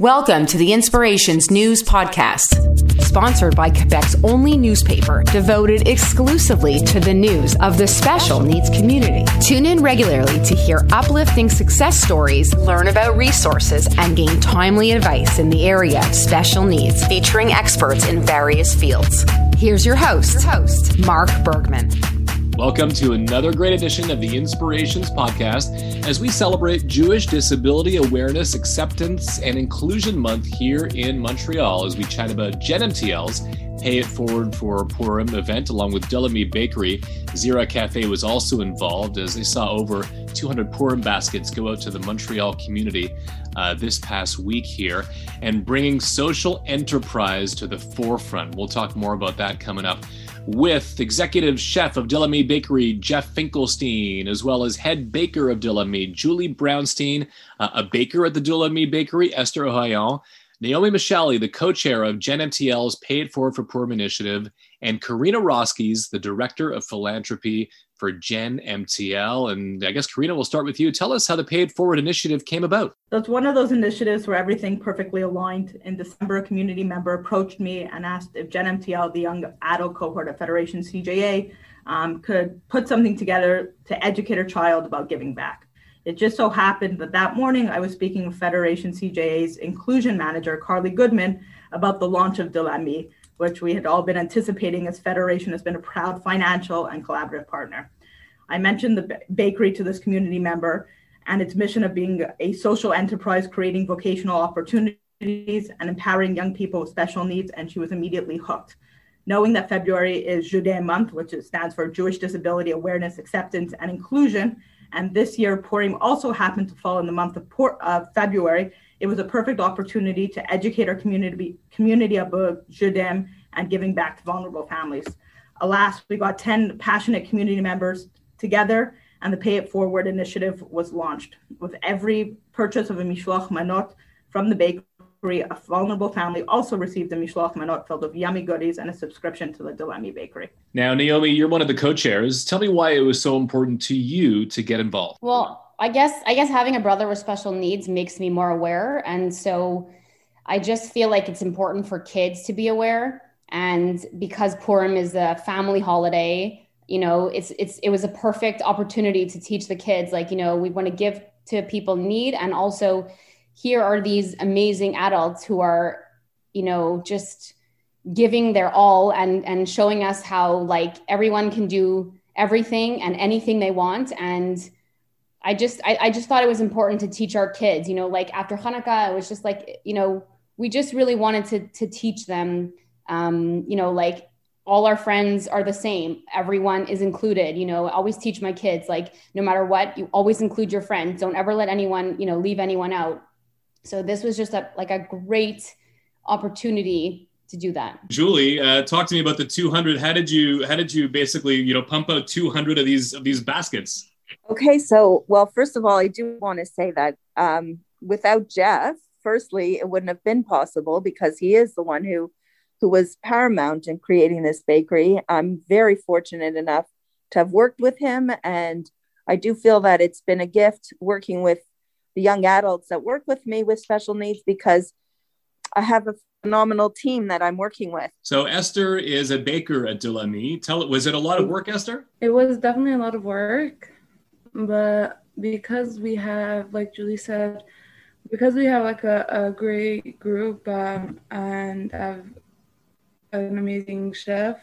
Welcome to the Inspirations News Podcast, sponsored by Quebec's only newspaper devoted exclusively to the news of the special needs community. Tune in regularly to hear uplifting success stories, learn about resources, and gain timely advice in the area of special needs, featuring experts in various fields. Here's your host, your host Mark Bergman. Welcome to another great edition of the Inspirations Podcast as we celebrate Jewish Disability Awareness, Acceptance, and Inclusion Month here in Montreal as we chat about GenMTL's Pay It Forward for Purim event along with De l'Ami Bakery. Zira Cafe was also involved as they saw over 200 Purim baskets go out to the Montreal community uh, this past week here and bringing social enterprise to the forefront. We'll talk more about that coming up with executive chef of De l'Ami Bakery, Jeff Finkelstein, as well as head baker of De l'Ami, Julie Brownstein, uh, a baker at the De l'Ami Bakery, Esther Ohayon, Naomi Michelli, the co-chair of GenMTL's Pay It Forward for Purim initiative, and Karina Roskies, the director of philanthropy for Gen MTL. And I guess, Karina, we'll start with you. Tell us how the Pay It Forward initiative came about. It's one of those initiatives where everything perfectly aligned. In December, a community member approached me and asked if Gen MTL, the young adult cohort at Federation CJA, um, could put something together to educate her child about giving back. It just so happened that that morning I was speaking with Federation CJA's inclusion manager, Carly Goodman, about the launch of De l'Ami, which we had all been anticipating as Federation has been a proud financial and collaborative partner. I mentioned the bakery to this community member and its mission of being a social enterprise creating vocational opportunities and empowering young people with special needs, and she was immediately hooked. Knowing that February is JDAIM month, which stands for Jewish Disability Awareness, Acceptance, and Inclusion, and this year Purim also happened to fall in the month of, Por- uh, February, it was a perfect opportunity to educate our community community about JDAIM and giving back to vulnerable families. Alas, we got 10 passionate community members together and the Pay It Forward initiative was launched. With every purchase of a Mishloach Manot from the bakery, a vulnerable family also received a Mishloach Manot filled with yummy goodies and a subscription to the De l'Ami Bakery. Now, Naomi, you're one of the co-chairs. Tell me why it was so important to you to get involved. Well, I guess I guess having a brother with special needs makes me more aware, and so I just feel like it's important for kids to be aware. And because Purim is a family holiday, you know, it's it's it was a perfect opportunity to teach the kids, like you know, we want to give to people need, and also here are these amazing adults who are, you know, just giving their all and and showing us how like everyone can do everything and anything they want. And I just I, I just thought it was important to teach our kids, you know, like after Hanukkah, it was just like, you know, we just really wanted to to teach them um, you know, like all our friends are the same. Everyone is included. You know, I always teach my kids like no matter what, you always include your friends. Don't ever let anyone, you know, leave anyone out. So this was just a like a great opportunity to do that. Julie, uh, talk to me about the 200. How did you how did you basically you know pump out 200 of these of these baskets? Okay, so well, first of all, I do want to say that um, without Jeff, firstly, it wouldn't have been possible because he is the one who who was paramount in creating this bakery. I'm very fortunate enough to have worked with him, and I do feel that it's been a gift working with the young adults that work with me with special needs because I have a phenomenal team that I'm working with. So Esther is a baker at De l'Ami. Tell it was it a lot of work, Esther? It was definitely a lot of work but because we have like julie said because we have like a, a great group um, and have an amazing chef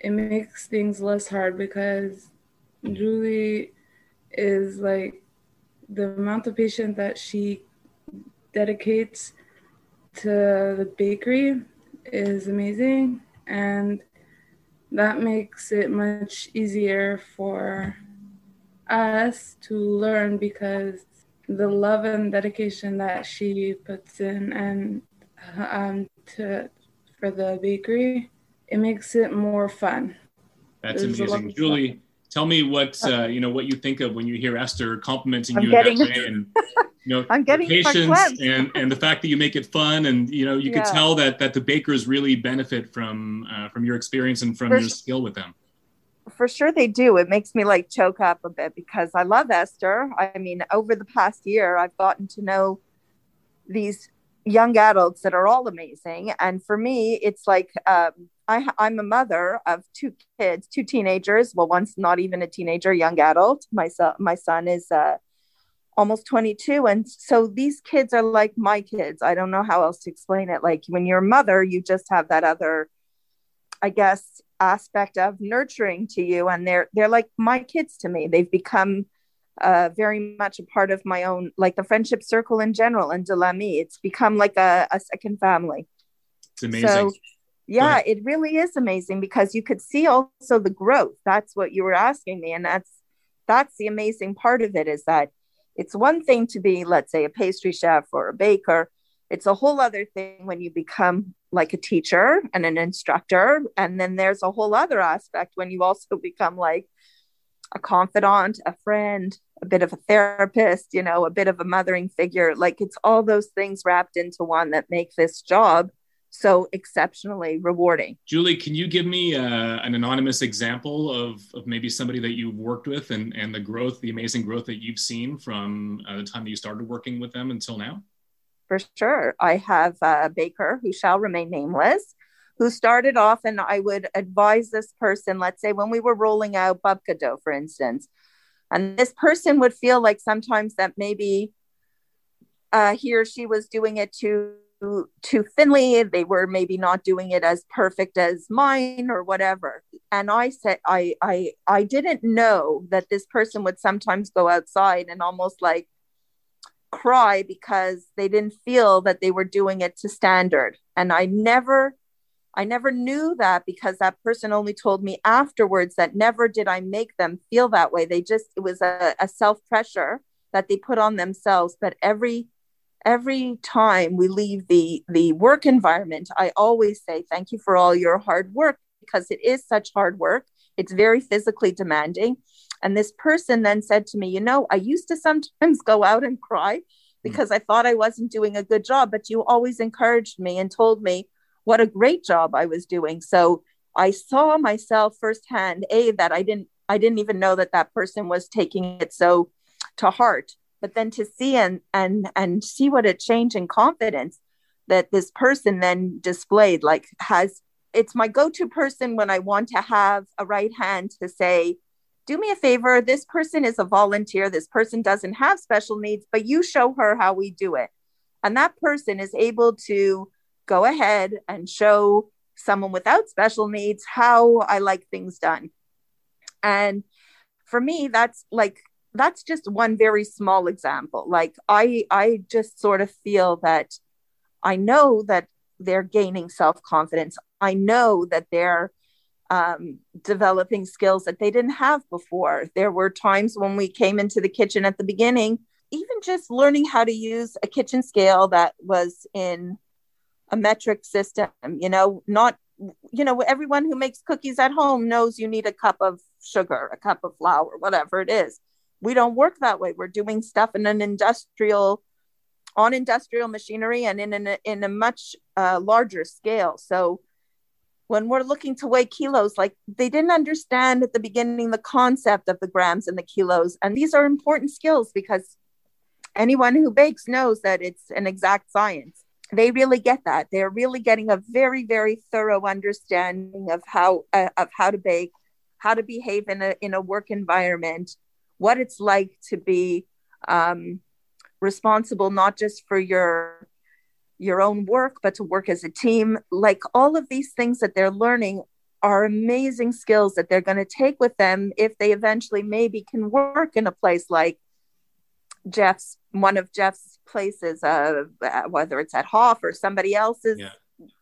it makes things less hard because julie is like the amount of patience that she dedicates to the bakery is amazing and that makes it much easier for us to learn because the love and dedication that she puts in and um, to for the bakery, it makes it more fun. That's There's amazing, Julie. Fun. Tell me what uh, you know what you think of when you hear Esther complimenting I'm you getting, that way, and you know I'm getting patience and and the fact that you make it fun, and you know you yeah. can tell that that the bakers really benefit from uh, from your experience and from for your skill with them for sure they do. It makes me like choke up a bit because I love Esther. I mean, over the past year, I've gotten to know these young adults that are all amazing. And for me, it's like um, I, I'm a mother of two kids, two teenagers. Well, one's not even a teenager, young adult. My son, my son is uh, almost 22, and so these kids are like my kids. I don't know how else to explain it. Like when you're a mother, you just have that other, I guess, aspect of nurturing to you, and they're they're like my kids to me. They've become uh, very much a part of my own, like the friendship circle in general and De L'Ami. It's become like a, a second family. It's amazing. So, yeah, it really is amazing because you could see also the growth. That's what you were asking me. And that's, that's the amazing part of it is that it's one thing to be, let's say, a pastry chef or a baker. It's a whole other thing when you become like a teacher and an instructor. And then there's a whole other aspect when you also become like a confidant, a friend, a bit of a therapist, you know, a bit of a mothering figure. Like it's all those things wrapped into one that make this job so exceptionally rewarding. Julie, can you give me uh, an anonymous example of, of maybe somebody that you've worked with and, and the growth, the amazing growth that you've seen from uh, the time that you started working with them until now? For sure. I have a baker who shall remain nameless who started off, and I would advise this person, let's say when we were rolling out babka dough, for instance, and this person would feel like sometimes that maybe uh, he or she was doing it too too thinly they were maybe not doing it as perfect as mine or whatever and i said i i i didn't know that this person would sometimes go outside and almost like cry because they didn't feel that they were doing it to standard and i never I never knew that because that person only told me afterwards that never did I make them feel that way. They just, it was a, a self pressure that they put on themselves. But every, every time we leave the, the work environment, I always say, thank you for all your hard work because it is such hard work. It's very physically demanding. And this person then said to me, you know, I used to sometimes go out and cry hmm. because I thought I wasn't doing a good job, but you always encouraged me and told me, what a great job I was doing. So I saw myself firsthand, a that I didn't I didn't even know that that person was taking it so to heart, but then to see and and and see what a change in confidence that this person then displayed like has it's my go-to person when I want to have a right hand to say do me a favor this person is a volunteer this person doesn't have special needs but you show her how we do it and that person is able to go ahead and show someone without special needs how I like things done. And for me, that's like, that's just one very small example. Like I, I just sort of feel that I know that they're gaining self confidence. I know that they're um, developing skills that they didn't have before. There were times when we came into the kitchen at the beginning, even just learning how to use a kitchen scale that was in a metric system you know not you know everyone who makes cookies at home knows you need a cup of sugar a cup of flour whatever it is. We don't work that way. We're doing stuff in an industrial on industrial machinery and in a, in a much uh, larger scale. So when we're looking to weigh kilos like they didn't understand at the beginning the concept of the grams and the kilos. And these are important skills because anyone who bakes knows that it's an exact science. They really get that. They're really getting a very very thorough understanding of how uh, of how to bake how to behave in a in a work environment what it's like to be um, responsible not just for your your own work but to work as a team like all of these things that they're learning are amazing skills that they're going to take with them if they eventually maybe can work in a place like Jeff's one of Jeff's places, uh, whether it's at Hof or somebody else's yeah.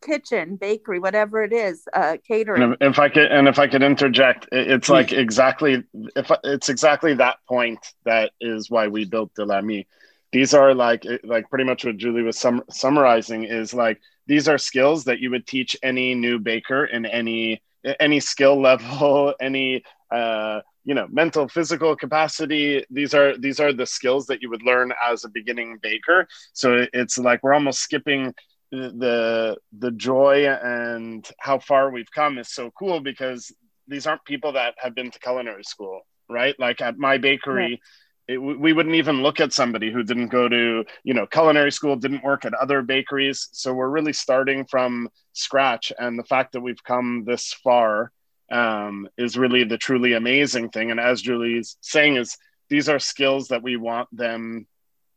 kitchen, bakery, whatever it is, uh, catering. And if I could, and if I could interject, it's like exactly if it's exactly that point that is why we built De L'Ami. These are like like pretty much what Julie was sum- summarizing is like these are skills that you would teach any new baker in any any skill level, any uh, you know mental physical capacity. These are these are the skills that you would learn as a beginning baker. So it's like we're almost skipping the the joy and how far we've come is so cool because these aren't people that have been to culinary school right? Like at my bakery it, we wouldn't even look at somebody who didn't go to you know culinary school didn't work at other bakeries. So we're really starting from scratch. And the fact that we've come this far um, is really the truly amazing thing. And as julie's saying is these are skills that we want them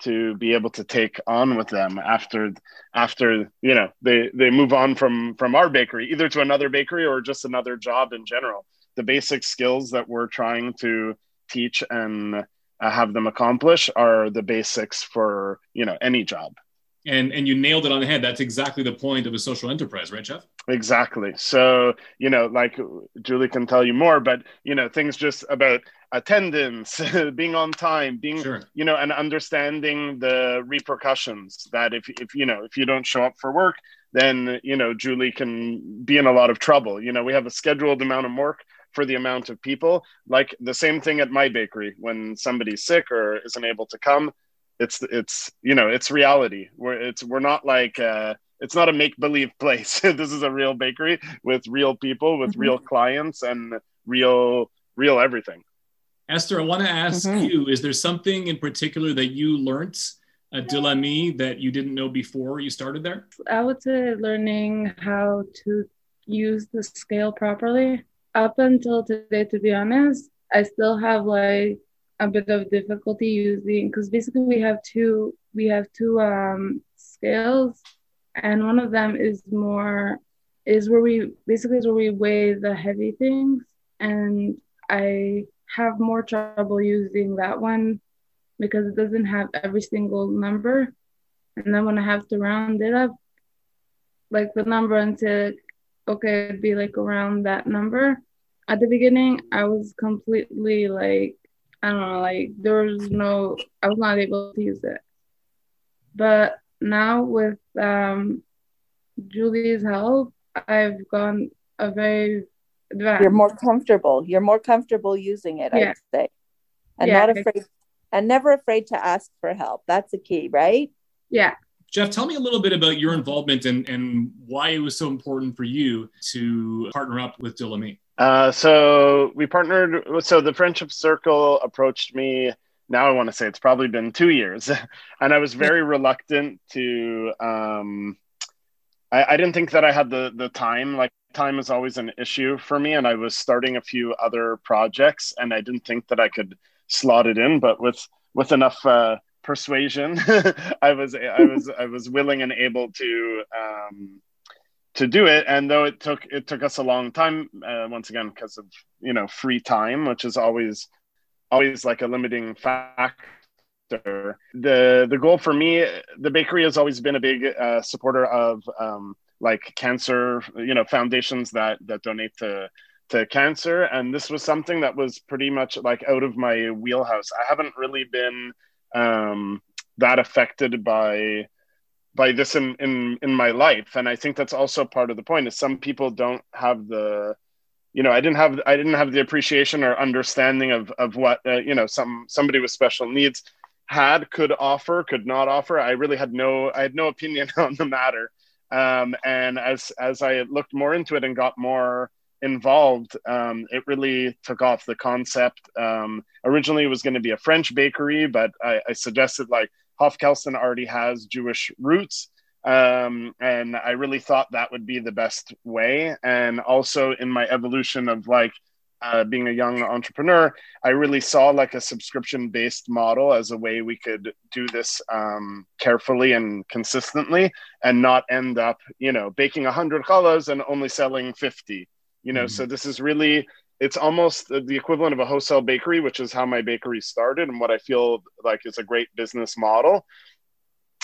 to be able to take on with them after after you know they they move on from from our bakery either to another bakery or just another job in general. The basic skills that we're trying to teach and uh, have them accomplish are the basics for you know any job. And and you nailed it on the head. That's exactly the point of a social enterprise right jeff? Exactly. So you know like julie can tell you more but you know things just about attendance being on time being sure. you know and understanding the repercussions that if if you know if you don't show up for work then you know julie can be in a lot of trouble. You know we have a scheduled amount of work for the amount of people like the same thing at my bakery when somebody's sick or isn't able to come it's it's you know it's reality we're it's we're not like uh it's not a make believe place this is a real bakery with real people with mm-hmm. real clients and real real everything Esther, I want to ask mm-hmm. you: Is there something in particular that you learned at De l'Ami that you didn't know before you started there? I would say learning how to use the scale properly. Up until today, to be honest, I still have like a bit of difficulty using because basically we have two we have two um, scales, and one of them is more is where we basically is where we weigh the heavy things, and I have more trouble using that one because it doesn't have every single number. And then when I have to round it up, like the number until okay, it'd be like around that number. At the beginning, I was completely like, I don't know, like there was no, I was not able to use it. But now with um, Julie's help, I've gone a very you're more comfortable. You're more comfortable using it, yeah. I'd say. And yeah. not afraid and never afraid to ask for help. That's the key, right? Yeah. Jeff, tell me a little bit about your involvement and, and why it was so important for you to partner up with De l'Ami. Uh, so we partnered. So the Friendship Circle approached me. Now I want to say it's probably been two years, and I was very reluctant to. Um, I, I didn't think that I had the the time. Like time is always an issue for me and i was starting a few other projects and i didn't think that i could slot it in but with with enough uh, persuasion. I was i was i was willing and able to um to do it. And though it took it took us a long time uh, once again because of you know free time which is always always like a limiting factor. The the goal for me the bakery has always been a big uh, supporter of um, like cancer, you know, foundations that that donate to to cancer, and this was something that was pretty much like out of my wheelhouse. I haven't really been um, that affected by by this in, in in my life, and I think that's also part of the point. Is some people don't have the you know i didn't have i didn't have the appreciation or understanding of of what uh, you know some somebody with special needs had could offer could not offer i really had no i had no opinion on the matter um, and as as I looked more into it and got more involved, um, it really took off. The concept um, originally it was going to be a French bakery, but I, I suggested like Hof Kelsten already has Jewish roots. Um, and I really thought that would be the best way. And also in my evolution of like uh, being a young entrepreneur, I really saw like a subscription based model as a way we could do this um, carefully and consistently and not end up, you know, baking 100 challahs and only selling 50. You know, mm-hmm. so this is really, it's almost the equivalent of a wholesale bakery, which is how my bakery started and what I feel like is a great business model.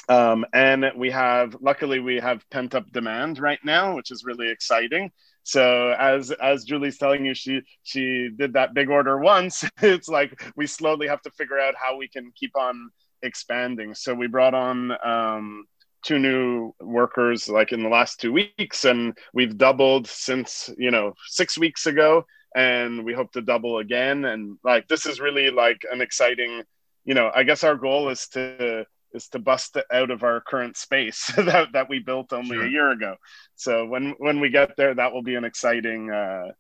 Um, and we have, luckily, we have pent up demand right now, which is really exciting. So as as Julie's telling you, she she did that big order once. it's like we slowly have to figure out how we can keep on expanding. So we brought on um, two new workers like in the last two weeks, and we've doubled since you know six weeks ago, and we hope to double again. And like this is really like an exciting. You know, I guess our goal is to is to bust it out of our current space that, that we built only sure. a year ago. So when when we get there, that will be an exciting uh,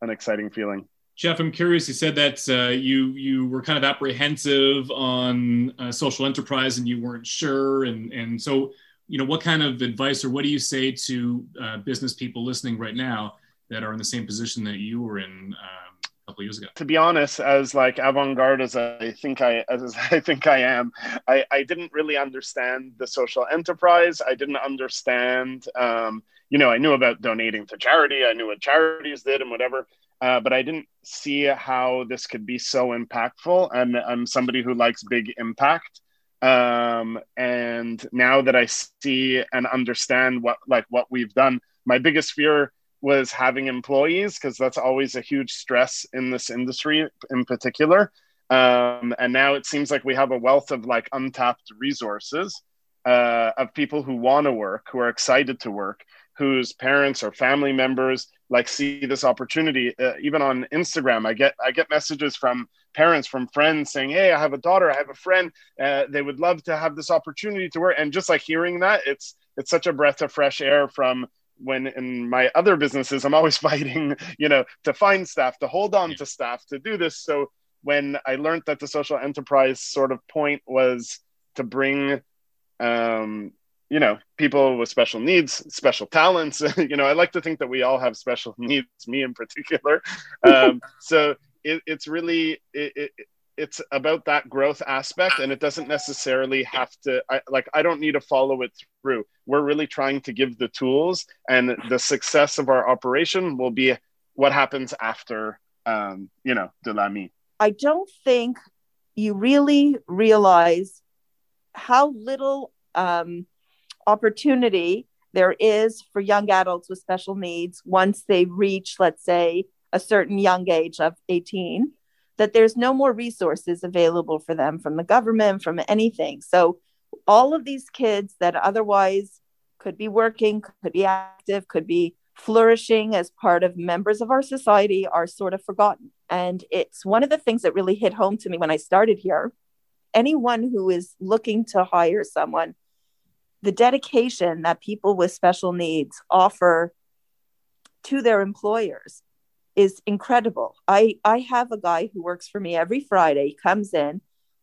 an exciting feeling. Jeff, I'm curious. You said that uh, you you were kind of apprehensive on uh, social enterprise and you weren't sure, and and so you know what kind of advice or what do you say to uh, business people listening right now that are in the same position that you were in um, a couple years ago? To be honest, as like avant-garde as I think I as I think I am, I, I didn't really understand the social enterprise. I didn't understand. Um, you know, I knew about donating to charity. I knew what charities did and whatever uh, but I didn't see how this could be so impactful. And I'm somebody who likes big impact. Um, and now that I see and understand what like what we've done, my biggest fear was having employees because that's always a huge stress in this industry in particular. Um, and now it seems like we have a wealth of like untapped resources uh, of people who want to work, who are excited to work, whose parents or family members like see this opportunity uh, even on instagram i get i get messages from parents from friends saying hey i have a daughter i have a friend uh, they would love to have this opportunity to work. And just like hearing that it's it's such a breath of fresh air from when in my other businesses i'm always fighting you know to find staff to hold on to staff to do this. So when i learned that the social enterprise sort of point was to bring um, you know people with special needs special talents you know i like to think that we all have special needs me in particular. Um, so it, it's really it, it, it's about that growth aspect and it doesn't necessarily have to I, like i don't need to follow it through. We're really trying to give the tools and the success of our operation will be what happens after um, you know de l'ami i don't think you really realize how little um, opportunity there is for young adults with special needs once they reach, let's say, a certain young age of 18, that there's no more resources available for them from the government, from anything. So, all of these kids that otherwise could be working, could be active, could be flourishing as part of members of our society are sort of forgotten. And it's one of the things that really hit home to me when I started here. Anyone who is looking to hire someone the dedication that people with special needs offer to their employers is incredible. I, I have a guy who works for me every Friday, comes in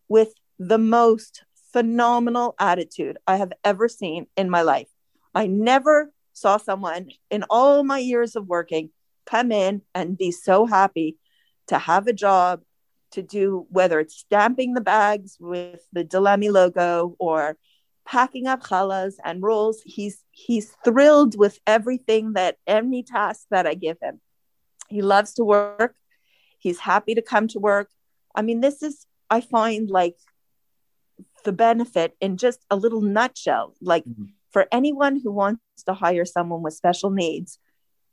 with the most phenomenal attitude I have ever seen in my life. I never saw someone in all my years of working come in and be so happy to have a job to do whether it's stamping the bags with the de l'ami logo or packing up challahs and rolls. He's he's thrilled with everything that any task that I give him. He loves to work. He's happy to come to work. I mean, this is I find like the benefit in just a little nutshell. Like mm-hmm. for anyone who wants to hire someone with special needs,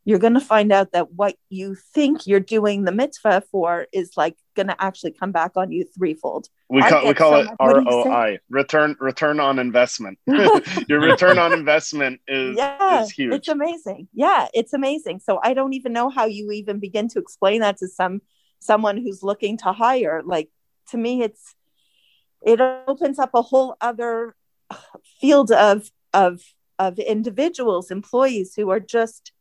you're going to find out that what you think you're doing the mitzvah for is like going to actually come back on you threefold. We call, we call so it ROI, return return on investment. Your return on investment is, yeah, is huge. It's amazing. Yeah, it's amazing. So I don't even know how you even begin to explain that to some someone who's looking to hire. Like to me, it's it opens up a whole other field of of of individuals, employees who are just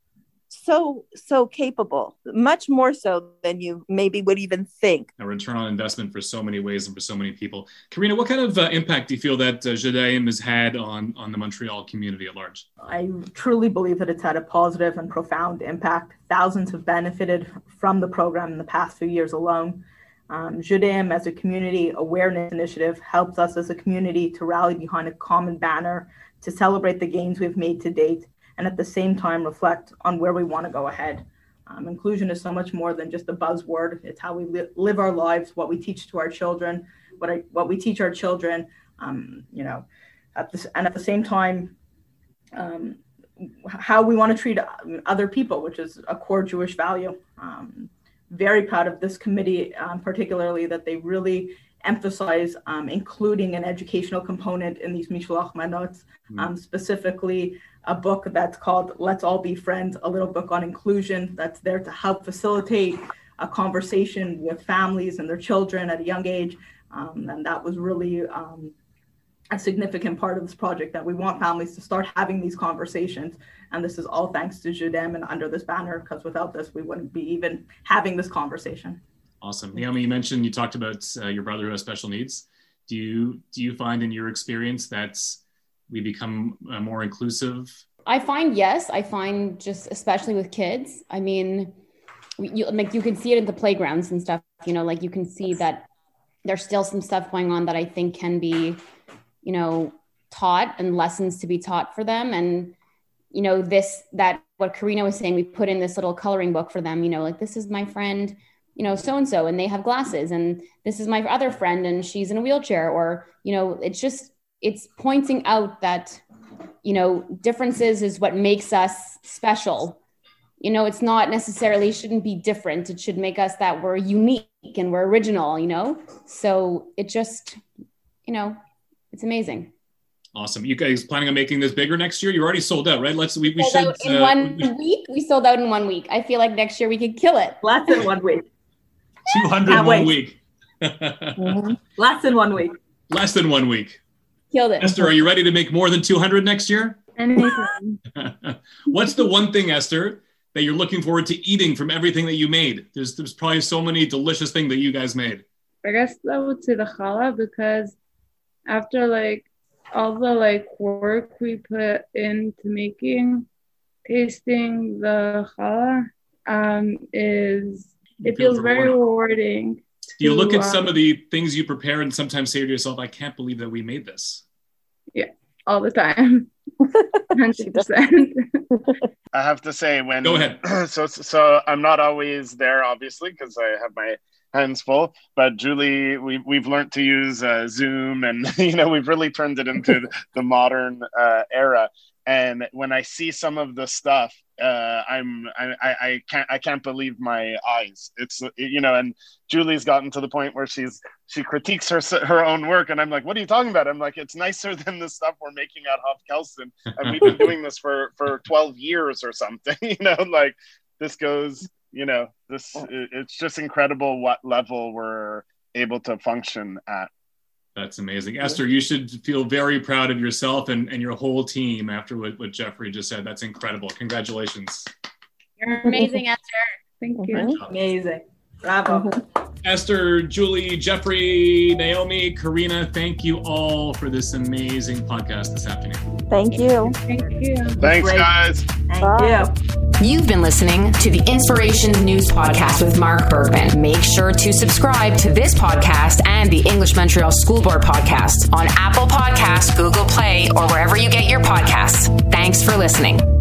so so capable much more so than you maybe would even think. A return on investment for so many ways and for so many people. Karina what kind of uh, impact do you feel that uh, JDAIM has had on on the montreal community at large? I truly believe that it's had a positive and profound impact. Thousands have benefited from the program in the past few years alone. Um, JDAIM as a community awareness initiative helps us as a community to rally behind a common banner to celebrate the gains we've made to date and at the same time reflect on where we want to go ahead. Um, inclusion is so much more than just a buzzword. It's how we li- live our lives, what we teach to our children, what I, what we teach our children. Um, you know, at this and at the same time, um, how we want to treat other people, which is a core Jewish value. Um, very proud of this committee, um, particularly that they really emphasize um, including an educational component in these Mishloach Manot, mm-hmm. specifically a book that's called Let's All Be Friends, a little book on inclusion that's there to help facilitate a conversation with families and their children at a young age. Um, and that was really um, a significant part of this project that we want families to start having these conversations. And this is all thanks to JDAIM and under this banner, because without this, we wouldn't be even having this conversation. Awesome. Naomi, you mentioned you talked about uh, your brother who has special needs. Do you do you find in your experience that we become uh, more inclusive? I find yes. I find just especially with kids. I mean, you, like you can see it in the playgrounds and stuff. You know, like you can see that there's still some stuff going on that I think can be you know, taught and lessons to be taught for them. And, you know, this, that what Karina was saying, we put in this little coloring book for them, you know, like this is my friend, you know, so and so, and they have glasses, and this is my other friend, and she's in a wheelchair, or, you know, it's just, it's pointing out that, you know, differences is what makes us special. You know, it's not necessarily shouldn't be different. It should make us that we're unique and we're original, you know? So it just, you know, it's amazing. Awesome. You guys planning on making this bigger next year? You're already sold out, right? Let's we, we should in uh, one we, week. We sold out in one week. I feel like next year we could kill it. Less than one week. 200 one wait. week. mm-hmm. Less than one week. Less than one week. Killed it. Esther, are you ready to make more than 200 next year? Anything. What's the one thing, Esther, that you're looking forward to eating from everything that you made? There's there's probably so many delicious things that you guys made. I guess I would say the challah because after like all the like work we put into making tasting the challah um, is it feels very rewarding. You look at some of the things you prepare and sometimes say to yourself, I can't believe that we made this. Yeah, all the time. 100%. I have to say when Go ahead. So so I'm not always there obviously because I have my hands full. But Julie, we, we've learned to use uh, Zoom, and you know we've really turned it into the modern uh, era. And when I see some of the stuff, uh, I'm I, I can't I can't believe my eyes. It's you know, and Julie's gotten to the point where she's she critiques her her own work, and I'm like, what are you talking about? I'm like, it's nicer than the stuff we're making at Hof Kelsten, and we've been doing this for for 12 years or something. You know, like this goes you know this it's just incredible what level we're able to function at that's amazing. Esther you should feel very proud of yourself and, and your whole team after what, what jeffrey just said. That's incredible. Congratulations. You're amazing esther. Thank you. amazing. Bravo uh-huh. Esther julie jeffrey naomi karina thank you all for this amazing podcast this afternoon thank you thank you thanks guys thank Bye. you You've been listening to the Inspirations News Podcast with Mark Bergman. Make sure to subscribe to this podcast and the English Montreal School Board podcast on Apple Podcasts, Google Play, or wherever you get your podcasts. Thanks for listening.